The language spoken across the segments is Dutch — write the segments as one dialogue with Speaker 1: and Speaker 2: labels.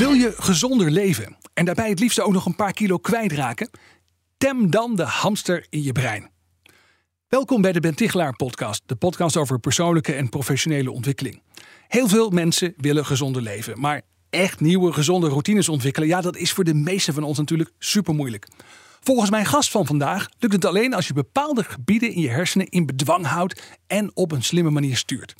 Speaker 1: Wil je gezonder leven en daarbij het liefst ook nog een paar kilo kwijtraken? Tem dan de hamster in je brein. Welkom bij de Ben Tichelaar podcast, de podcast over persoonlijke en professionele ontwikkeling. Heel veel mensen willen gezonder leven, maar echt nieuwe gezonde routines ontwikkelen, ja, dat is voor de meeste van ons natuurlijk super moeilijk. Volgens mijn gast van vandaag lukt het alleen als je bepaalde gebieden in je hersenen in bedwang houdt en op een slimme manier stuurt.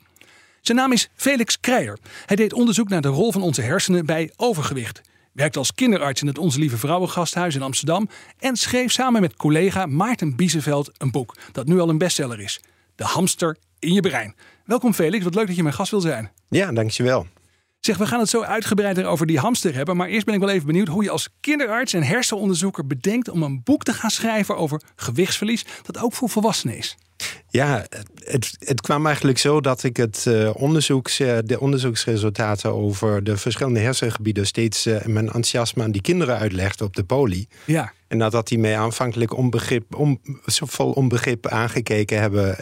Speaker 1: Zijn naam is Felix Kreijer. Hij deed onderzoek naar de rol van onze hersenen bij overgewicht. Werkte als kinderarts in het Onze Lieve Vrouwengasthuis in Amsterdam. En schreef samen met collega Maarten Bieseveld een boek dat nu al een bestseller is. De hamster in je brein. Welkom Felix, wat leuk dat je mijn gast wil zijn.
Speaker 2: Ja, dankjewel.
Speaker 1: Zeg, we gaan het zo uitgebreider over die hamster hebben. Maar eerst ben ik wel even benieuwd hoe je als kinderarts en hersenonderzoeker bedenkt om een boek te gaan schrijven over gewichtsverlies. Dat ook voor volwassenen is.
Speaker 2: Ja, het, het kwam eigenlijk zo dat ik het, uh, onderzoeks, uh, de onderzoeksresultaten over de verschillende hersengebieden steeds uh, mijn enthousiasme aan die kinderen uitlegde op de poli.
Speaker 1: Ja.
Speaker 2: En nadat die mij aanvankelijk onbegrip, om, zo vol onbegrip aangekeken hebben,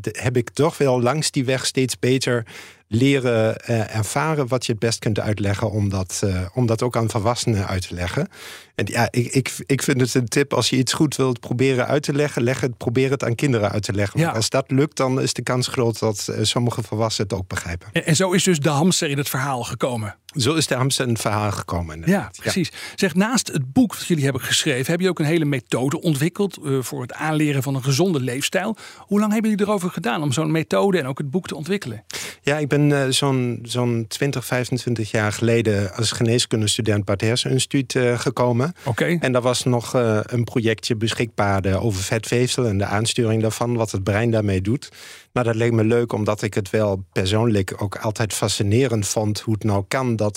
Speaker 2: de, heb ik toch wel langs die weg steeds beter leren ervaren wat je het best kunt uitleggen om dat, om dat ook aan volwassenen uit te leggen. En ja, ik, ik, ik vind het een tip als je iets goed wilt proberen uit te leggen, leg het, probeer het aan kinderen uit te leggen.
Speaker 1: Ja.
Speaker 2: Als dat lukt, dan is de kans groot dat sommige volwassenen het ook begrijpen.
Speaker 1: En, en, zo is dus de hamster in het verhaal gekomen.
Speaker 2: Zo is de het verhaal gekomen.
Speaker 1: Ja, precies. Ja. Zeg, naast het boek dat jullie hebben geschreven, heb je ook een hele methode ontwikkeld uh, voor het aanleren van een gezonde leefstijl. Hoe lang hebben jullie erover gedaan om zo'n methode en ook het boek te ontwikkelen?
Speaker 2: Ja, ik ben uh, zo'n zo'n 20, 25 jaar geleden als geneeskundestudent bij het Herseninstituut uh, gekomen.
Speaker 1: Oké. Okay.
Speaker 2: En daar was nog een projectje beschikbaar over vetvezel en de aansturing daarvan, wat het brein daarmee doet. Nou, dat leek me leuk, omdat ik het wel persoonlijk ook altijd fascinerend vond hoe het nou kan dat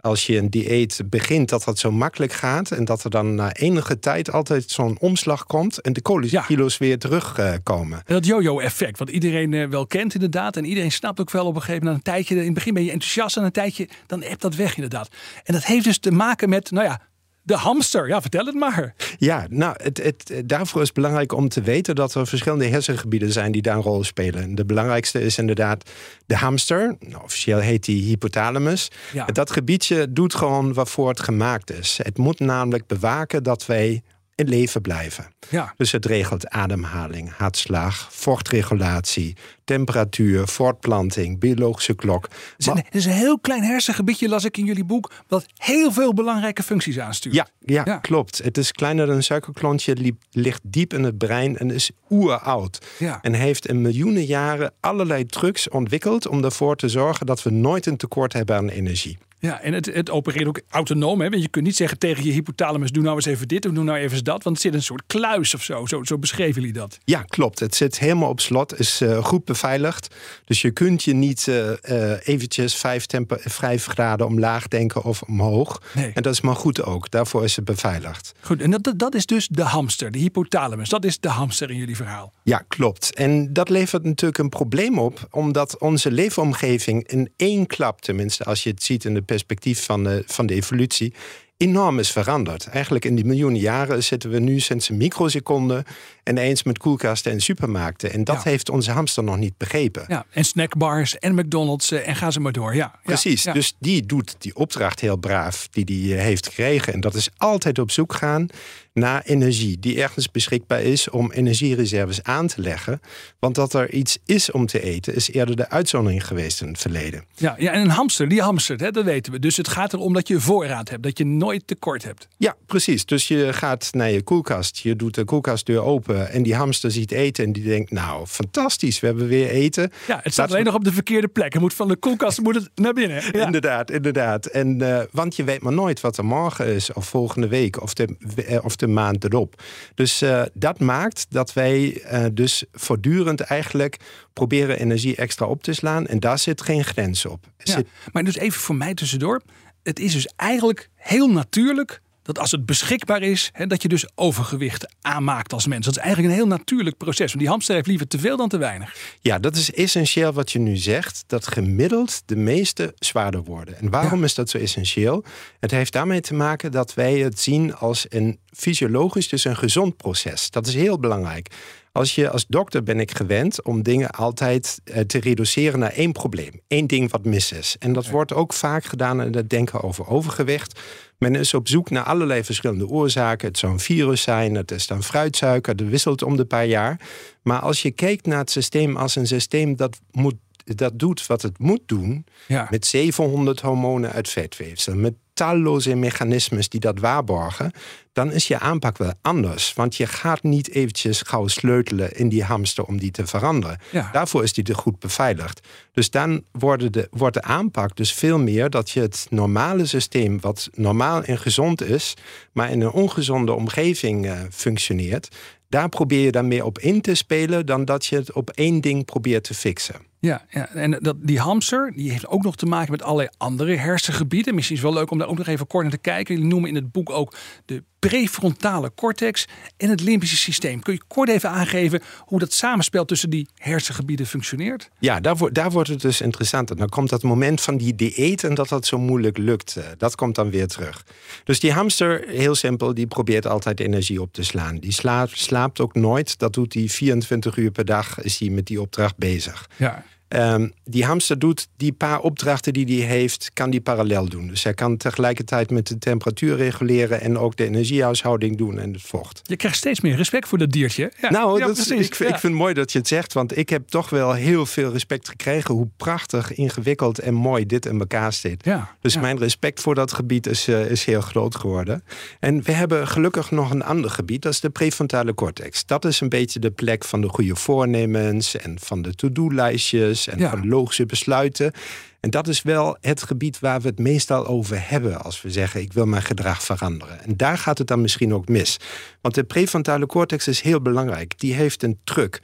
Speaker 2: als je een dieet begint, dat dat zo makkelijk gaat. En dat er dan na enige tijd altijd zo'n omslag komt en de ja. weer terugkomen.
Speaker 1: En dat yo-yo-effect, wat iedereen uh, wel kent inderdaad. En iedereen snapt ook wel op een gegeven moment, een tijdje, in het begin ben je enthousiast en een tijdje, dan hebt dat weg inderdaad. En dat heeft dus te maken met, nou ja, de hamster, ja, vertel het maar.
Speaker 2: Ja, nou, het, het, daarvoor is het belangrijk om te weten dat er verschillende hersengebieden zijn die daar een rol spelen. De belangrijkste is inderdaad de hamster. Nou, officieel heet die hypothalamus.
Speaker 1: Ja.
Speaker 2: Dat gebiedje doet gewoon waarvoor het gemaakt is. Het moet namelijk bewaken dat wij in leven blijven.
Speaker 1: Ja.
Speaker 2: Dus het regelt ademhaling, hartslag, vochtregulatie, temperatuur, voortplanting, biologische klok.
Speaker 1: Het is, een, het is een heel klein hersengebiedje, las ik in jullie boek, dat heel veel belangrijke functies aanstuurt.
Speaker 2: Ja, ja,
Speaker 1: Ja.
Speaker 2: klopt. Het is kleiner dan een suikerklontje, liep- ligt diep in het brein en is oeroud.
Speaker 1: Ja.
Speaker 2: En heeft in miljoenen jaren allerlei trucs ontwikkeld om ervoor te zorgen dat we nooit een tekort hebben aan energie.
Speaker 1: Ja, en het, het opereert ook autonoom. Hè? Want je kunt niet zeggen tegen je hypothalamus: doe nou eens even dit of doe nou even dat. Want het zit een soort kluis of zo. Zo, zo beschreven jullie dat.
Speaker 2: Ja, klopt. Het zit helemaal op slot, is eh, goed beveiligd. Dus je kunt je niet eh, eventjes vijf, temper, vijf graden omlaag denken of omhoog.
Speaker 1: Nee.
Speaker 2: En dat is maar goed ook. Daarvoor is het beveiligd.
Speaker 1: Goed, en dat, dat, dat is dus de hamster, de hypothalamus. Dat is de hamster in jullie verhaal.
Speaker 2: Ja, klopt. En dat levert natuurlijk een probleem op, omdat onze leefomgeving in één klap, tenminste als je het ziet in het perspectief van de, van de evolutie, enorm is veranderd. Eigenlijk in die miljoenen jaren zitten we nu sinds een microseconde ineens met koelkasten en supermarkten. En dat
Speaker 1: Ja.
Speaker 2: heeft onze hamster nog niet begrepen.
Speaker 1: Ja, en snackbars en McDonald's eh, en ga ze maar door. Ja,
Speaker 2: Precies,
Speaker 1: ja.
Speaker 2: dus die doet die opdracht heel braaf die die eh, heeft gekregen. En dat is altijd op zoek gaan naar energie die ergens beschikbaar is om energiereserves aan te leggen. Want dat er iets is om te eten is eerder de uitzondering geweest in het verleden.
Speaker 1: Ja, ja, en een hamster, die hamstert, hè, dat weten we. Dus het gaat erom dat je voorraad hebt, dat je nooit tekort hebt.
Speaker 2: Ja, precies. Dus je gaat naar je koelkast, je doet de koelkastdeur open en die hamster ziet eten en die denkt, nou, fantastisch, we hebben weer eten.
Speaker 1: Ja, het staat alleen
Speaker 2: we-
Speaker 1: nog op de verkeerde plek. Het moet van de koelkast moet het naar binnen. Ja.
Speaker 2: Inderdaad, inderdaad. En, eh, want je weet maar nooit wat er morgen is, of volgende week, of de, eh, of elfde maand erop. Dus uh, dat maakt dat wij uh, dus voortdurend eigenlijk proberen energie extra op te slaan. En daar zit geen grens op.
Speaker 1: Ja,
Speaker 2: zit...
Speaker 1: Maar dus even voor mij tussendoor. Het is dus eigenlijk heel natuurlijk dat als het beschikbaar is, hè, dat je dus overgewicht aanmaakt als mens. Dat is eigenlijk een heel natuurlijk proces. Want die hamster heeft liever te veel dan te weinig.
Speaker 2: Ja, dat is essentieel wat je nu zegt. Dat gemiddeld de meeste zwaarder worden. En waarom
Speaker 1: Ja.
Speaker 2: is dat zo essentieel? Het heeft daarmee te maken dat wij het zien als een fysiologisch, dus een gezond proces. Dat is heel belangrijk. Als, je, als dokter ben ik gewend om dingen altijd eh, te reduceren naar één probleem. één ding wat mis is. En dat wordt ook vaak gedaan in het denken over overgewicht. Men is op zoek naar allerlei verschillende oorzaken. Het zou een virus zijn, het is dan fruitsuiker, dat wisselt om de paar jaar. Maar als je kijkt naar het systeem als een systeem dat, moet, dat doet wat het moet doen,
Speaker 1: Ja.
Speaker 2: met 700 hormonen uit vetweefsel, met talloze mechanismes die dat waarborgen, dan is je aanpak wel anders. Want je gaat niet eventjes gauw sleutelen in die hamster om die te veranderen.
Speaker 1: Ja.
Speaker 2: Daarvoor is die er goed beveiligd. Dus dan worden de, wordt de aanpak dus veel meer dat je het normale systeem, wat normaal en gezond is, maar in een ongezonde omgeving eh, functioneert, daar probeer je dan meer op in te spelen dan dat je het op één ding probeert te fixen.
Speaker 1: Ja, ja. en dat, die hamster die heeft ook nog te maken met allerlei andere hersengebieden. Misschien is het wel leuk om daar ook nog even kort naar te kijken. Jullie noemen in het boek ook de prefrontale cortex en het limbische systeem. Kun je kort even aangeven hoe dat samenspel tussen die hersengebieden functioneert?
Speaker 2: Ja, daar, wordt- daar wordt het dus interessanter. Dan komt dat moment van die dieet en dat dat zo moeilijk lukt. eh, Dat komt dan weer terug. Dus die hamster, heel simpel, die probeert altijd energie op te slaan. Die slaapt, slaapt ook nooit. Dat doet hij 24 uur per dag, is hij met die opdracht bezig.
Speaker 1: Ja.
Speaker 2: Ehm, die hamster doet die paar opdrachten die hij heeft, kan die parallel doen. Dus hij kan tegelijkertijd met de temperatuur reguleren en ook de energiehuishouding doen en het vocht.
Speaker 1: Je krijgt steeds meer respect voor dat diertje. Ja,
Speaker 2: Nou,
Speaker 1: ja,
Speaker 2: dat is- ik, ik vind het mooi dat je het zegt, want ik heb toch wel heel veel respect gekregen hoe prachtig, ingewikkeld en mooi dit in elkaar zit.
Speaker 1: Ja,
Speaker 2: Dus mijn respect voor dat gebied is, eh, is heel groot geworden. En we hebben gelukkig nog een ander gebied, dat is de prefrontale cortex. Dat is een beetje de plek van de goede voornemens en van de to-do-lijstjes en
Speaker 1: Ja.
Speaker 2: van logische besluiten. En dat is wel het gebied waar we het meestal over hebben als we zeggen: ik wil mijn gedrag veranderen. En daar gaat het dan misschien ook mis. Want de prefrontale cortex is heel belangrijk. Die heeft een truc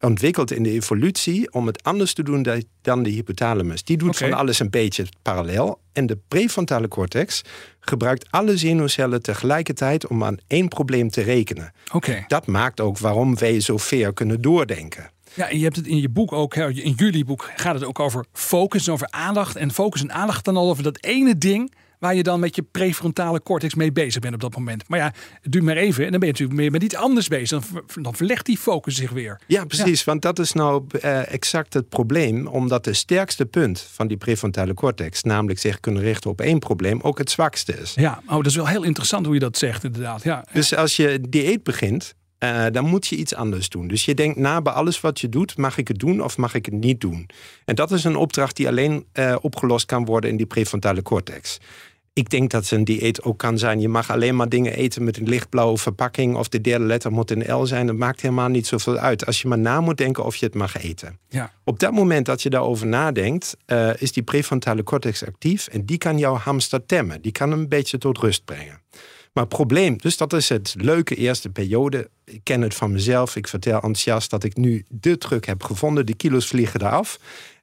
Speaker 2: ontwikkeld in de evolutie om het anders te doen da- dan de hypothalamus. Die doet van alles een beetje parallel. En de prefrontale cortex gebruikt alle zenuwcellen tegelijkertijd om aan één probleem te rekenen.
Speaker 1: Oké.
Speaker 2: Dat maakt ook waarom wij zo ver kunnen doordenken.
Speaker 1: Ja, en je hebt het in je boek ook, in jullie boek gaat het ook over focus, over aandacht. En focus en aandacht dan al over dat ene ding waar je dan met je prefrontale cortex mee bezig bent op dat moment. Maar ja, het duurt maar even en dan ben je natuurlijk meer met iets anders bezig. Dan, dan verlegt die focus zich weer.
Speaker 2: Ja, precies. Want dat is nou eh, exact het probleem. Omdat de sterkste punt van die prefrontale cortex, namelijk zich kunnen richten op één probleem, ook het zwakste is.
Speaker 1: Ja, oh, dat is wel heel interessant hoe je dat zegt inderdaad. Ja,
Speaker 2: Dus als je dieet begint, eh, dan moet je iets anders doen. Dus je denkt na bij alles wat je doet, mag ik het doen of mag ik het niet doen? En dat is een opdracht die alleen eh, opgelost kan worden in die prefrontale cortex. Ik denk dat een dieet ook kan zijn. Je mag alleen maar dingen eten met een lichtblauwe verpakking. Of de derde letter moet een L zijn. Dat maakt helemaal niet zoveel uit. Als je maar na moet denken of je het mag eten.
Speaker 1: ja.
Speaker 2: Op dat moment dat je daarover nadenkt, eh, is die prefrontale cortex actief. En die kan jouw hamster temmen. Die kan hem een beetje tot rust brengen. Maar het probleem, dus dat is het leuke eerste periode. Ik ken het van mezelf. Ik vertel enthousiast dat ik nu de truc heb gevonden. De kilo's vliegen eraf.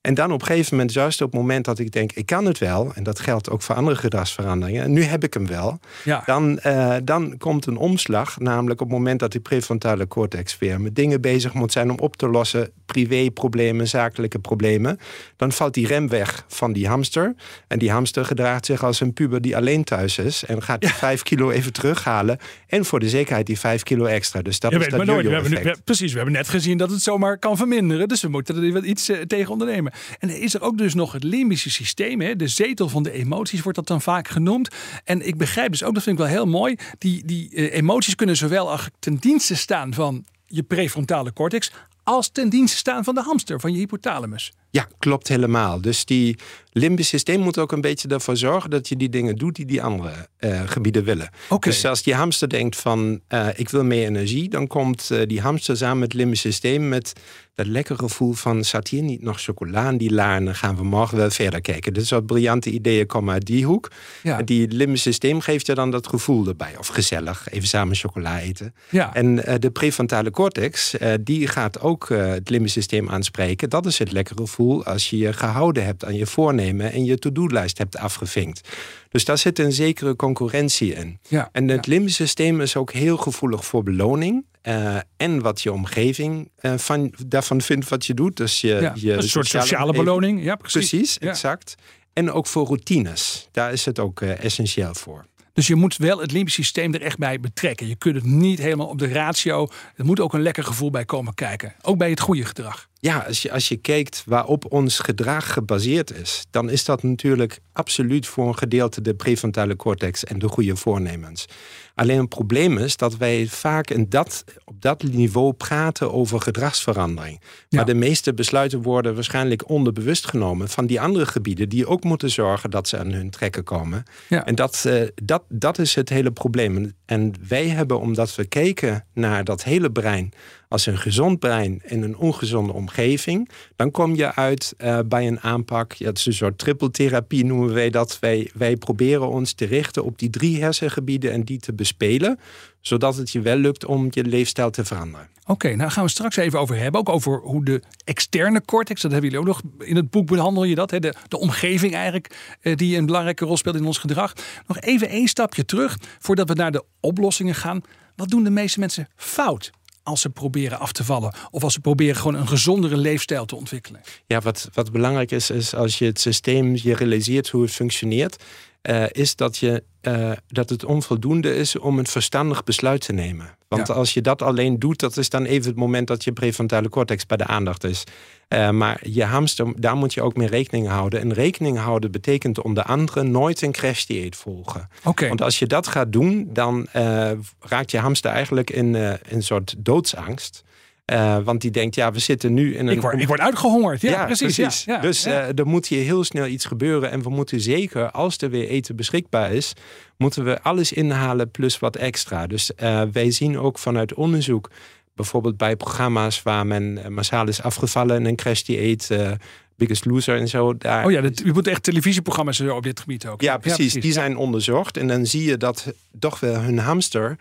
Speaker 2: En dan op een gegeven moment, juist op het moment dat ik denk, ik kan het wel. En dat geldt ook voor andere gedragsveranderingen. En nu heb ik hem wel.
Speaker 1: Ja.
Speaker 2: Dan, eh, dan komt een omslag. Namelijk op het moment dat die prefrontale cortex weer met dingen bezig moet zijn om op te lossen. Privéproblemen, zakelijke problemen. Dan valt die rem weg van die hamster. En die hamster gedraagt zich als een puber die alleen thuis is. En gaat die vijf kilo even terughalen. En voor de zekerheid die vijf kilo extra. Dus dat
Speaker 1: Je
Speaker 2: is
Speaker 1: weet
Speaker 2: dat
Speaker 1: maar nooit. We hebben nu, precies, we hebben net gezien dat het zomaar kan verminderen. Dus we moeten er iets eh, tegen ondernemen. En is er ook dus nog het limbische systeem. Hè? De zetel van de emoties wordt dat dan vaak genoemd. En ik begrijp dus ook, dat vind ik wel heel mooi. Die, die eh, emoties kunnen zowel ten dienste staan van je prefrontale cortex. als ten dienste staan van de hamster, van je hypothalamus.
Speaker 2: Ja, klopt helemaal. Dus die limbisch systeem moet ook een beetje ervoor zorgen dat je die dingen doet die die andere uh, gebieden willen.
Speaker 1: Okay.
Speaker 2: Dus als die hamster denkt van uh, ik wil meer energie, dan komt uh, die hamster samen met het limbisch systeem met dat lekkere gevoel van zat hier niet nog chocola in die la en dan gaan we morgen wel verder kijken. Dus wat briljante ideeën komen uit die hoek.
Speaker 1: Ja.
Speaker 2: Die limbisch systeem geeft je dan dat gevoel erbij. Of gezellig, even samen chocola eten.
Speaker 1: Ja.
Speaker 2: En de prefrontale cortex, die gaat ook het limbisch systeem aanspreken. Dat is het lekkere gevoel als je je gehouden hebt aan je voornemen en je to-do-lijst hebt afgevinkt. Dus daar zit een zekere concurrentie in.
Speaker 1: Ja,
Speaker 2: en het
Speaker 1: ja.
Speaker 2: limbisch systeem is ook heel gevoelig voor beloning. Uh, en wat je omgeving uh, van, daarvan vindt wat je doet. Dus je,
Speaker 1: Ja,
Speaker 2: je
Speaker 1: een soort sociale beloning. Ja, precies.
Speaker 2: Exact. En ook voor routines. Daar is het ook uh, essentieel voor.
Speaker 1: Dus je moet wel het limbisch systeem er echt bij betrekken. Je kunt het niet helemaal op de ratio. Er moet ook een lekker gevoel bij komen kijken. Ook bij het goede gedrag.
Speaker 2: Ja, als je, als je kijkt waarop ons gedrag gebaseerd is, dan is dat natuurlijk absoluut voor een gedeelte de prefrontale cortex en de goede voornemens. Alleen het probleem is dat wij vaak in dat, op dat niveau praten over gedragsverandering.
Speaker 1: Ja.
Speaker 2: Maar de meeste besluiten worden waarschijnlijk onderbewust genomen van die andere gebieden die ook moeten zorgen dat ze aan hun trekken komen.
Speaker 1: Ja.
Speaker 2: En dat, eh, dat, dat is het hele probleem. En wij hebben, omdat we kijken naar dat hele brein als een gezond brein in een ongezonde omgeving, dan kom je uit uh, bij een aanpak. Ja, het is een soort trippeltherapie noemen wij dat. Wij, wij proberen ons te richten op die drie hersengebieden en die te bespelen, zodat het je wel lukt om je leefstijl te veranderen.
Speaker 1: Oké, nou gaan we straks even over hebben. Ook over hoe de externe cortex, dat hebben jullie ook nog in het boek behandel je dat. Hè? De, de omgeving eigenlijk, eh, die een belangrijke rol speelt in ons gedrag. Nog even één stapje terug voordat we naar de oplossingen gaan. Wat doen de meeste mensen fout? als ze proberen af te vallen. Of als ze proberen gewoon een gezondere leefstijl te ontwikkelen.
Speaker 2: Ja, wat, wat belangrijk is, is als je het systeem je realiseert hoe het functioneert, uh, is dat, je, uh, dat het onvoldoende is om een verstandig besluit te nemen. Want
Speaker 1: Ja.
Speaker 2: als je dat alleen doet, dat is dan even het moment dat je prefrontale cortex bij de aandacht is. Uh, maar je hamster, daar moet je ook mee rekening houden. En rekening houden betekent onder andere nooit een crashdieet volgen.
Speaker 1: Oké,
Speaker 2: Want als je dat gaat doen, dan raakt je hamster eigenlijk in uh, een soort doodsangst. Uh, want die denkt, ja, we zitten nu in een...
Speaker 1: ik, word, ik word uitgehongerd. Ja, precies. Ja, ja,
Speaker 2: dus uh, er moet hier heel snel iets gebeuren. En we moeten zeker, als er weer eten beschikbaar is, moeten we alles inhalen plus wat extra. Dus uh, wij zien ook vanuit onderzoek, bijvoorbeeld bij programma's waar men massaal is afgevallen in een crash dieet. Biggest Loser en zo. Daar...
Speaker 1: Oh ja, dat, je moet echt televisieprogramma's op dit gebied ook.
Speaker 2: Ja, precies. Die zijn onderzocht. En dan zie je dat toch wel hun hamster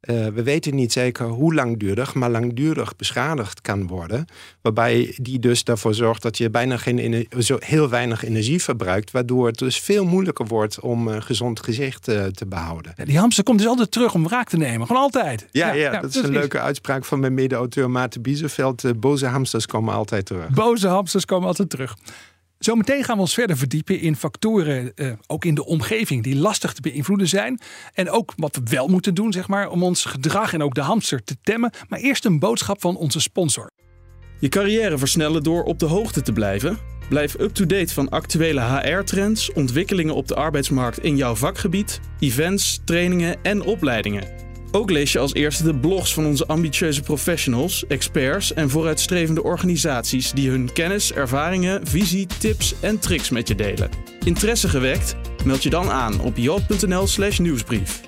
Speaker 2: uh, we weten niet zeker hoe langdurig, maar langdurig beschadigd kan worden. Waarbij die dus daarvoor zorgt dat je bijna geen zo heel weinig energie verbruikt. Waardoor het dus veel moeilijker wordt om een gezond gezicht uh, te behouden.
Speaker 1: Ja, die hamster komt dus altijd terug om wraak te nemen. Gewoon altijd.
Speaker 2: Ja, ja, ja dat is een leuke uitspraak van mijn mede-auteur Maarten Bieseveld. Uh, boze hamsters komen altijd terug.
Speaker 1: Boze hamsters komen altijd terug. Zometeen gaan we ons verder verdiepen in factoren, uh, ook in de omgeving, die lastig te beïnvloeden zijn. En ook wat we wel moeten doen, zeg maar, om ons gedrag en ook de hamster te temmen. Maar eerst een boodschap van onze sponsor.
Speaker 3: Je carrière versnellen door op de hoogte te blijven? Blijf up-to-date van actuele HR-trends, ontwikkelingen op de arbeidsmarkt in jouw vakgebied, events, trainingen en opleidingen. Ook lees je als eerste de blogs van onze ambitieuze professionals, experts en vooruitstrevende organisaties die hun kennis, ervaringen, visie, tips en tricks met je delen. Interesse gewekt? Meld je dan aan op job.nl/slash nieuwsbrief.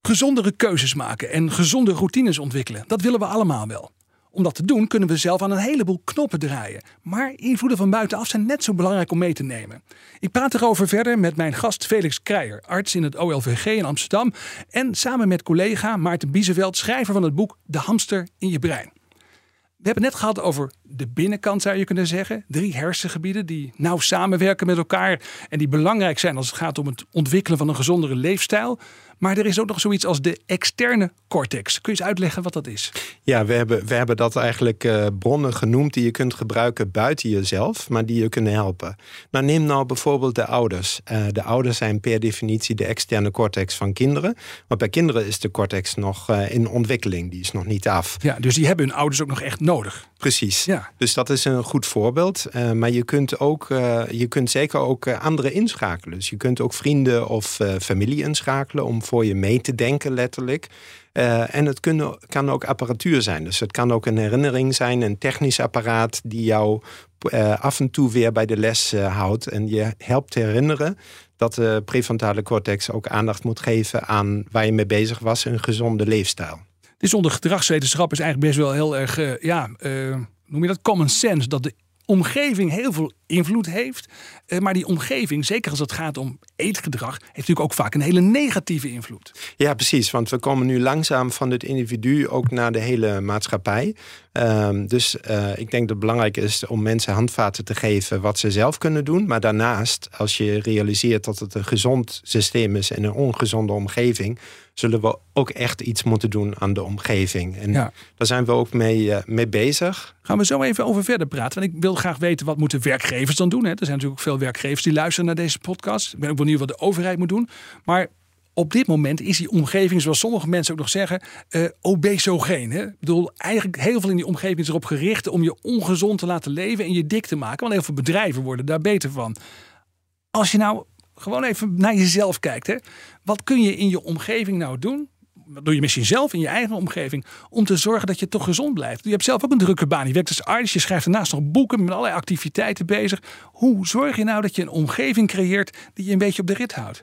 Speaker 1: Gezondere keuzes maken en gezonde routines ontwikkelen, dat willen we allemaal wel. Om dat te doen kunnen we zelf aan een heleboel knoppen draaien. Maar invloeden van buitenaf zijn net zo belangrijk om mee te nemen. Ik praat erover verder met mijn gast Felix Kreijer, arts in het OLVG in Amsterdam. En samen met collega Maarten Bieseveld, schrijver van het boek De hamster in je brein. We hebben het net gehad over de binnenkant, zou je kunnen zeggen. Drie hersengebieden die nauw samenwerken met elkaar. En die belangrijk zijn als het gaat om het ontwikkelen van een gezondere leefstijl. Maar er is ook nog zoiets als de externe cortex. Kun je eens uitleggen wat dat is?
Speaker 2: Ja, we hebben, we hebben dat eigenlijk uh, bronnen genoemd die je kunt gebruiken buiten jezelf, maar die je kunnen helpen. Nou, neem nou bijvoorbeeld de ouders. Uh, de ouders zijn per definitie de externe cortex van kinderen. Maar bij kinderen is de cortex nog uh, in ontwikkeling, die is nog niet af.
Speaker 1: Ja, dus die hebben hun ouders ook nog echt nodig.
Speaker 2: Precies.
Speaker 1: Ja.
Speaker 2: Dus dat is een goed voorbeeld. Maar je kunt, ook, je kunt zeker ook anderen inschakelen. Dus je kunt ook vrienden of familie inschakelen om voor je mee te denken, letterlijk. en het kunnen, kan ook apparatuur zijn. Dus het kan ook een herinnering zijn, een technisch apparaat die jou uh, af en toe weer bij de les uh, houdt. En je helpt herinneren dat de prefrontale cortex ook aandacht moet geven aan waar je mee bezig was, een gezonde leefstijl.
Speaker 1: Dus onder gedragswetenschap is eigenlijk best wel heel erg, ja, noem je dat common sense, dat de omgeving heel veel invloed heeft. Uh, maar die omgeving, zeker als het gaat om eetgedrag, heeft natuurlijk ook vaak een hele negatieve invloed.
Speaker 2: Ja, precies. Want we komen nu langzaam van het individu ook naar de hele maatschappij. Um, dus uh, ik denk dat het belangrijk is om mensen handvaten te geven wat ze zelf kunnen doen. Maar daarnaast, als je realiseert dat het een gezond systeem is en een ongezonde omgeving, zullen we ook echt iets moeten doen aan de omgeving. En ja. daar zijn we ook mee, uh, mee bezig.
Speaker 1: Gaan we zo even over verder praten. Want ik wil graag weten wat moeten werkgevers dan doen. Hè? Er zijn natuurlijk ook veel werkgevers die luisteren naar deze podcast. Ik ben ook benieuwd wat de overheid moet doen. Maar op dit moment is die omgeving, zoals sommige mensen ook nog zeggen, uh, obesogeen. Hè? Ik bedoel, eigenlijk heel veel in die omgeving is erop gericht om je ongezond te laten leven en je dik te maken. Want heel veel bedrijven worden daar beter van. Als je nou gewoon even naar jezelf kijkt. Hè? Wat kun je in je omgeving nou doen? Doe je misschien zelf in je eigen omgeving om te zorgen dat je toch gezond blijft? Je hebt zelf ook een drukke baan. Je werkt als arts, je schrijft daarnaast nog boeken met allerlei activiteiten bezig. Hoe zorg je nou dat je een omgeving creëert die je een beetje op de rit houdt?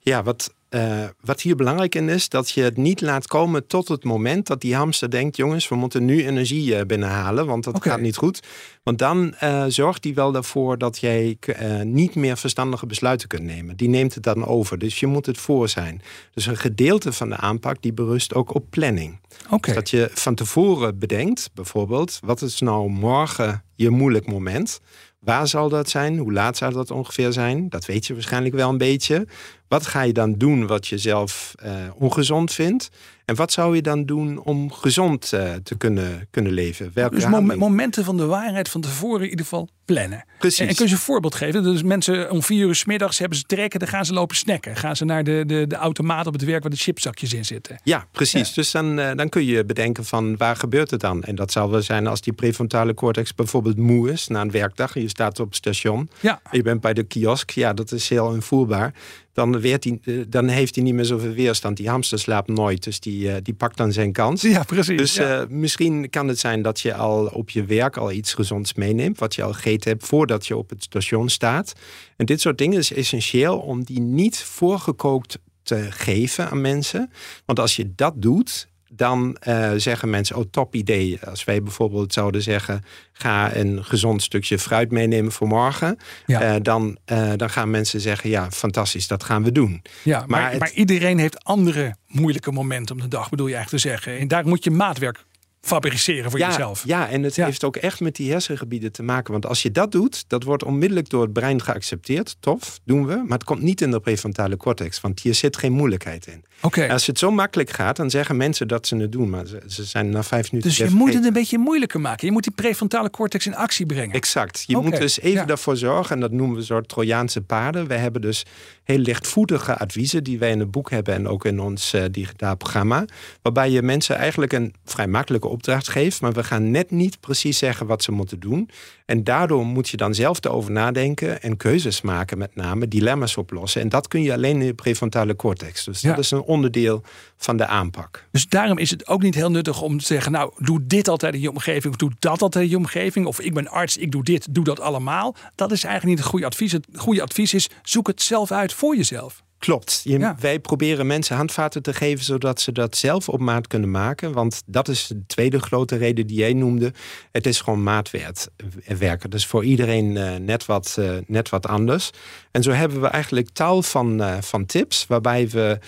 Speaker 2: Ja, wat uh, wat hier belangrijk in is, dat je het niet laat komen tot het moment dat die hamster denkt: jongens, we moeten nu energie uh, binnenhalen, want dat okay. gaat niet goed. Want dan uh, zorgt die wel ervoor dat jij niet meer verstandige besluiten kunt nemen. Die neemt het dan over. Dus je moet het voor zijn. Dus een gedeelte van de aanpak die berust ook op planning.
Speaker 1: Okay.
Speaker 2: Dus dat je van tevoren bedenkt, bijvoorbeeld, wat is nou morgen je moeilijk moment? Waar zal dat zijn? Hoe laat zal dat ongeveer zijn? Dat weet je waarschijnlijk wel een beetje. Wat ga je dan doen wat je zelf uh, ongezond vindt? En wat zou je dan doen om gezond uh, te kunnen, kunnen leven?
Speaker 1: Welke dus mom momenten van de waarheid van tevoren in ieder geval plannen.
Speaker 2: Precies.
Speaker 1: En, en kun je een voorbeeld geven? Dus mensen om vier uur s middags hebben ze trekken, dan gaan ze lopen snacken. Gaan ze naar de, de, de automaat op het werk waar de chipzakjes in zitten.
Speaker 2: Ja, precies. Ja. Dus dan, uh, dan kun je bedenken van waar gebeurt het dan? En dat zal wel zijn als die prefrontale cortex bijvoorbeeld moe is na een werkdag. En je staat op het station.
Speaker 1: Ja.
Speaker 2: En je bent bij de kiosk. Ja, dat is heel invoerbaar dan, weet hij, dan heeft hij niet meer zoveel weerstand. Die hamster slaapt nooit, dus die, uh, die pakt dan zijn kans.
Speaker 1: Ja, precies.
Speaker 2: Dus
Speaker 1: ja.
Speaker 2: uh, misschien kan het zijn dat je al op je werk al iets gezonds meeneemt, wat je al gegeten hebt voordat je op het station staat. En dit soort dingen is essentieel om die niet voorgekookt te geven aan mensen. Want als je dat doet, dan uh, zeggen mensen, oh top idee. Als wij bijvoorbeeld zouden zeggen, ga een gezond stukje fruit meenemen voor morgen.
Speaker 1: Ja.
Speaker 2: Uh, dan, uh, dan gaan mensen zeggen, ja fantastisch, dat gaan we doen.
Speaker 1: Ja, maar, maar,
Speaker 2: het...
Speaker 1: maar iedereen heeft andere moeilijke momenten op de dag, bedoel je eigenlijk te zeggen. En daar moet je maatwerk fabriceren voor
Speaker 2: ja,
Speaker 1: jezelf.
Speaker 2: Ja, en het
Speaker 1: Ja.
Speaker 2: heeft ook echt met die hersengebieden te maken. Want als je dat doet, dat wordt onmiddellijk door het brein geaccepteerd. Tof, doen we. Maar het komt niet in de prefrontale cortex, want hier zit geen moeilijkheid in.
Speaker 1: Oké.
Speaker 2: Als het zo makkelijk gaat, dan zeggen mensen dat ze het doen. Maar ze, ze zijn na vijf minuten
Speaker 1: Dus je moet het een beetje moeilijker maken. Je moet die prefrontale cortex in actie brengen.
Speaker 2: Exact. Je moet dus even
Speaker 1: ja.
Speaker 2: daarvoor zorgen, en dat noemen we een soort Trojaanse paarden. We hebben dus heel lichtvoetige adviezen die wij in het boek hebben en ook in ons eh, digitaal programma. Waarbij je mensen eigenlijk een vrij makkelijke opdracht geeft, maar we gaan net niet precies zeggen wat ze moeten doen. En daardoor moet je dan zelf erover nadenken en keuzes maken, met name dilemma's oplossen. En dat kun je alleen in de prefrontale cortex. Dus
Speaker 1: Ja.
Speaker 2: dat is een onderdeel van de aanpak.
Speaker 1: Dus daarom is het ook niet heel nuttig om te zeggen: Nou, doe dit altijd in je omgeving, of doe dat altijd in je omgeving. Of ik ben arts, ik doe dit, doe dat allemaal. Dat is eigenlijk niet het goede advies. Het goede advies is: zoek het zelf uit voor jezelf.
Speaker 2: Klopt. Je-
Speaker 1: Ja.
Speaker 2: Wij proberen mensen handvaten te geven zodat ze dat zelf op maat kunnen maken. Want dat is de tweede grote reden die jij noemde. Het is gewoon maatwerk werken. Dus voor iedereen eh, net, wat, eh, net wat anders. En zo hebben we eigenlijk tal van, eh, van tips waarbij we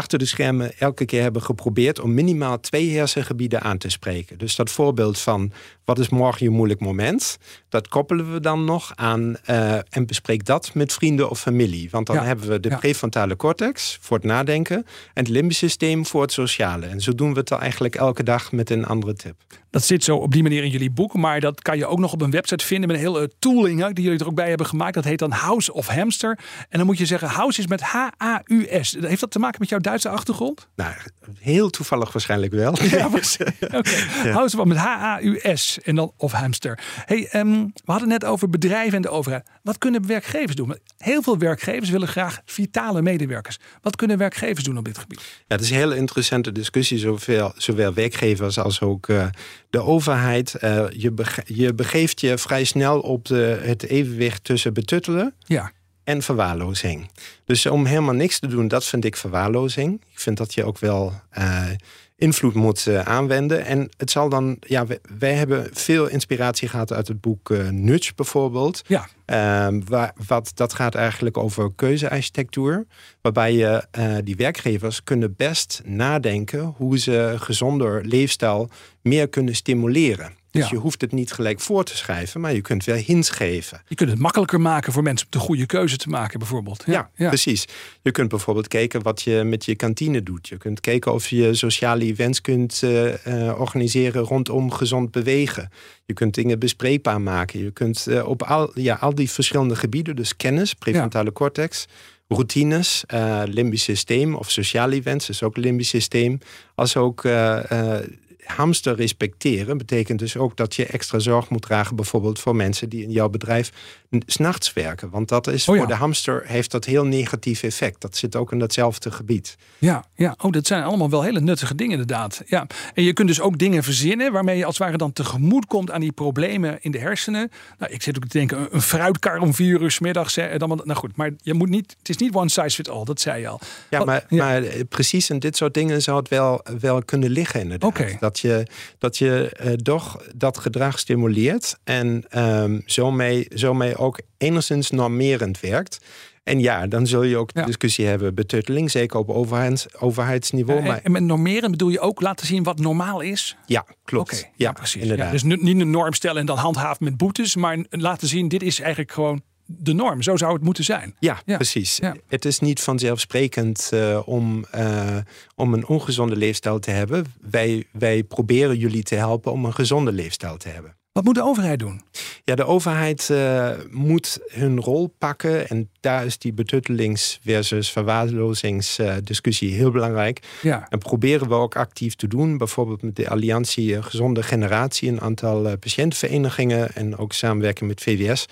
Speaker 2: achter de schermen elke keer hebben geprobeerd om minimaal twee hersengebieden aan te spreken. Dus dat voorbeeld van wat is morgen je moeilijk moment, dat koppelen we dan nog aan eh, en bespreek dat met vrienden of familie. Want dan
Speaker 1: Ja,
Speaker 2: hebben we de
Speaker 1: ja.
Speaker 2: prefrontale cortex voor het nadenken en het limbisch systeem voor het sociale. En zo doen we het dan eigenlijk elke dag met een andere tip.
Speaker 1: Dat zit zo op die manier in jullie boek. Maar dat kan je ook nog op een website vinden met een hele tooling hè, die jullie er ook bij hebben gemaakt. Dat heet dan House of Hamster. En dan moet je zeggen: House is met H-A-U-S. Heeft dat te maken met jouw Duitse achtergrond?
Speaker 2: Nou, heel toevallig waarschijnlijk wel.
Speaker 1: Ja, Oké, hou ze van met H-A-U-S en dan of hamster. Hey, ehm, we hadden net over bedrijven en de overheid. Wat kunnen werkgevers doen? Heel veel werkgevers willen graag vitale medewerkers. Wat kunnen werkgevers doen op dit gebied?
Speaker 2: Ja, het is een hele interessante discussie, zowel, zowel werkgevers als ook uh, de overheid. Uh, je, bege je begeeft je vrij snel op de, het evenwicht tussen betuttelen
Speaker 1: ja.
Speaker 2: En verwaarlozing. Dus om helemaal niks te doen, dat vind ik verwaarlozing. Ik vind dat je ook wel uh, invloed moet uh, aanwenden. En het zal dan, ja, wij, wij, hebben veel inspiratie gehad uit het boek uh, Nudge bijvoorbeeld.
Speaker 1: Ja.
Speaker 2: Uh, waar, wat, dat gaat eigenlijk over keuzearchitectuur. Waarbij je die werkgevers kunnen best nadenken hoe ze gezonder leefstijl meer kunnen stimuleren. Dus
Speaker 1: Ja.
Speaker 2: je hoeft het niet gelijk voor te schrijven, maar je kunt wel hints geven.
Speaker 1: Je kunt het makkelijker maken voor mensen om de goede keuze te maken, bijvoorbeeld.
Speaker 2: Ja, precies. Je kunt bijvoorbeeld kijken wat je met je kantine doet. Je kunt kijken of je sociale events kunt uh, uh, organiseren rondom gezond bewegen. Je kunt dingen bespreekbaar maken. Je kunt uh, op al, ja, al die verschillende gebieden, dus kennis, prefrontale ja. cortex, routines, limbisch systeem of sociale events, is ook limbisch systeem, als ook hamster respecteren betekent dus ook dat je extra zorg moet dragen, bijvoorbeeld voor mensen die in jouw bedrijf s'nachts werken. Want dat is
Speaker 1: Oh ja.
Speaker 2: voor de hamster heeft dat heel negatief effect. Dat zit ook in datzelfde gebied.
Speaker 1: Ja, ja. Oh, dat zijn allemaal wel hele nuttige dingen inderdaad. Ja. En je kunt dus ook dingen verzinnen waarmee je als het ware dan tegemoet komt aan die problemen in de hersenen. Nou, ik zit ook te denken, een, fruitkar om vier uur 's middags. Hè, dan, nou goed, maar je moet niet, het is niet one size fits all, dat zei je al.
Speaker 2: Ja, maar,
Speaker 1: ja.
Speaker 2: maar eh, precies in dit soort dingen zou het wel, wel kunnen liggen inderdaad.
Speaker 1: Oké.
Speaker 2: Dat je, dat je eh, toch dat gedrag stimuleert en ehm zo, mee, zo mee ook enigszins normerend werkt. En ja, dan zul je ook
Speaker 1: Ja.
Speaker 2: discussie hebben betutteling, zeker op overheids, overheidsniveau.
Speaker 1: En-
Speaker 2: maar
Speaker 1: en met normeren bedoel je ook laten zien wat normaal is?
Speaker 2: ja, klopt.
Speaker 1: Oké,
Speaker 2: ja,
Speaker 1: precies.
Speaker 2: Inderdaad.
Speaker 1: Ja, dus niet een norm stellen en dan handhaven met boetes, maar laten zien, dit is eigenlijk gewoon de norm. Zo zou het moeten zijn.
Speaker 2: Ja,
Speaker 1: Ja,
Speaker 2: precies.
Speaker 1: ja.
Speaker 2: Het is niet vanzelfsprekend uh, om, uh, om een ongezonde leefstijl te hebben. Wij, wij proberen jullie te helpen om een gezonde leefstijl te hebben.
Speaker 1: Wat moet de overheid doen?
Speaker 2: Ja, de overheid uh, moet hun rol pakken. En daar is die betuttelings- versus verwaarlozingsdiscussie heel belangrijk.
Speaker 1: Ja.
Speaker 2: En proberen we ook actief te doen. Bijvoorbeeld met de Alliantie Gezonde Generatie. Een aantal uh, patiëntenverenigingen. En ook samenwerken met VWS.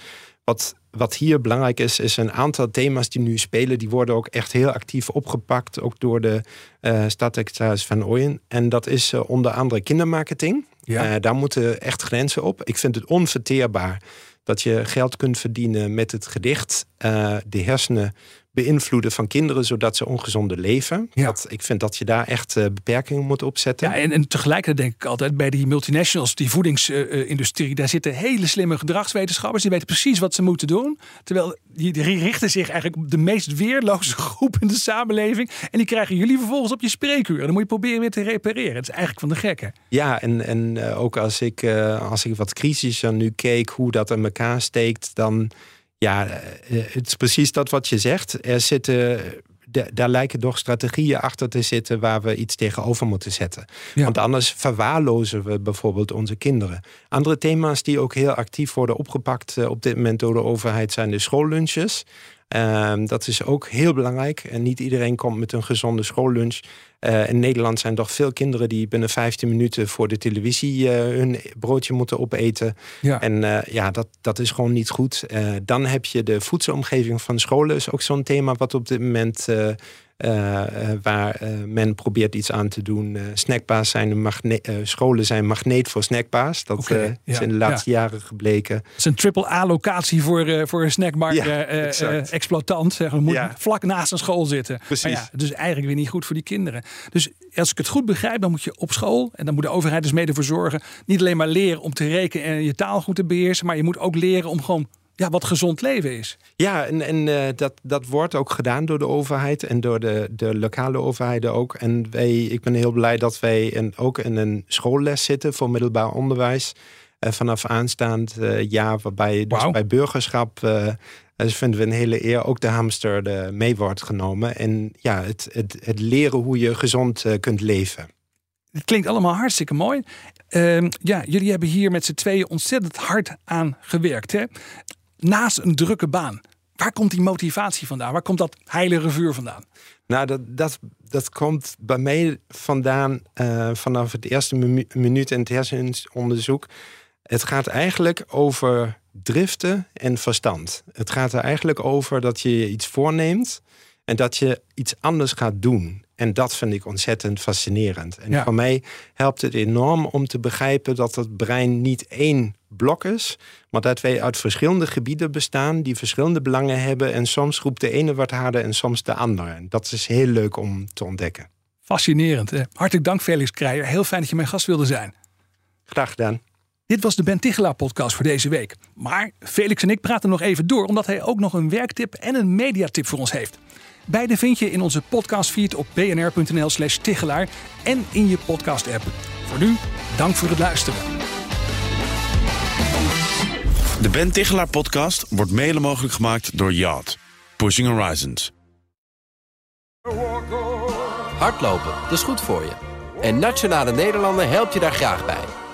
Speaker 2: Wat, wat hier belangrijk is, is een aantal thema's die nu spelen. Die worden ook echt heel actief opgepakt. Ook door de uh, staatssecretaris Van Ooyen. En dat is uh, onder andere kindermarketing.
Speaker 1: Ja.
Speaker 2: Uh, daar moeten echt grenzen op. Ik vind het onverteerbaar dat je geld kunt verdienen met het gedicht. Uh, de hersenen beïnvloeden van kinderen zodat ze ongezonder leven.
Speaker 1: Ja.
Speaker 2: Dat, ik vind dat je daar echt uh, beperkingen moet opzetten.
Speaker 1: Ja, en, en tegelijkertijd denk ik altijd bij die multinationals, die voedingsindustrie, daar zitten hele slimme gedragswetenschappers. Die weten precies wat ze moeten doen. Terwijl die, die richten zich eigenlijk op de meest weerloze groep in de samenleving. En die krijgen jullie vervolgens op je spreekuur. Dan moet je proberen weer te repareren. Het is eigenlijk van de gekken.
Speaker 2: Ja, en, en uh, ook als ik, uh, als ik wat kritischer nu keek hoe dat in elkaar steekt, dan ja, het is precies dat wat je zegt. Er zitten, daar lijken toch strategieën achter te zitten waar we iets tegenover moeten zetten. Ja. Want anders verwaarlozen we bijvoorbeeld onze kinderen. Andere thema's die ook heel actief worden opgepakt uh, op dit moment door de overheid zijn de schoollunches. Uh, dat is ook heel belangrijk. En niet iedereen komt met een gezonde schoollunch. Uh, in Nederland zijn toch veel kinderen die binnen 15 minuten voor de televisie uh, hun broodje moeten opeten.
Speaker 1: Ja.
Speaker 2: En uh, ja, dat, dat is gewoon niet goed. dan heb je de voedselomgeving van scholen, is ook zo'n thema wat op dit moment. Waar men probeert iets aan te doen. Snackbars zijn scholen zijn magneet voor snackbars. Dat
Speaker 1: okay,
Speaker 2: is in de laatste
Speaker 1: ja.
Speaker 2: jaren gebleken.
Speaker 1: Het is een triple A-locatie voor, voor een snackbar-exploitant. Ja, moet
Speaker 2: ja.
Speaker 1: vlak naast een school zitten.
Speaker 2: Precies.
Speaker 1: Maar ja, dus eigenlijk weer niet goed voor die kinderen. Dus als ik het goed begrijp, dan moet je op school... en dan moet de overheid dus mede voor zorgen... niet alleen maar leren om te rekenen en je taal goed te beheersen... maar je moet ook leren om gewoon ja, wat gezond leven is.
Speaker 2: Ja, en, en uh, dat, dat wordt ook gedaan door de overheid en door de, de lokale overheden ook. En wij, ik ben heel blij dat wij in, ook in een schoolles zitten voor middelbaar onderwijs. Uh, vanaf aanstaand uh, jaar, waarbij dus
Speaker 1: wow.
Speaker 2: bij burgerschap. dus vinden we een hele eer ook de hamster de mee wordt genomen. En ja, het, het, het leren hoe je gezond kunt leven.
Speaker 1: Het klinkt allemaal hartstikke mooi. Uh, ja, jullie hebben hier met z'n tweeën ontzettend hard aan gewerkt. Hè? Naast een drukke baan. Waar komt die motivatie vandaan? Waar komt dat heilige vuur vandaan?
Speaker 2: Nou, dat, dat, dat komt bij mij vandaan uh, vanaf het eerste minuut in het hersenonderzoek. Het gaat eigenlijk over driften en verstand. Het gaat er eigenlijk over dat je iets voorneemt en dat je iets anders gaat doen. En dat vind ik ontzettend fascinerend. En voor mij helpt het enorm om te begrijpen dat het brein niet één blok is, maar dat wij uit verschillende gebieden bestaan die verschillende belangen hebben. En soms roept de ene wat harder en soms de andere. En dat is heel leuk om te ontdekken.
Speaker 1: Fascinerend. Hè? Hartelijk dank, Felix Kreijer. Heel fijn dat je mijn gast wilde zijn.
Speaker 2: Graag gedaan.
Speaker 1: Dit was de Ben Tichelaar podcast voor deze week. Maar Felix en ik praten nog even door, omdat hij ook nog een werktip en een mediatip voor ons heeft. Beide vind je in onze podcastfeed op bnr.nl slash Tichelaar en in je podcast app. Voor nu, dank voor het luisteren.
Speaker 4: De Ben Tichelaar podcast wordt mede mogelijk gemaakt door Yacht. Pushing Horizons.
Speaker 5: Hardlopen, dat is goed voor je. En Nationale Nederlanden helpt je daar graag bij.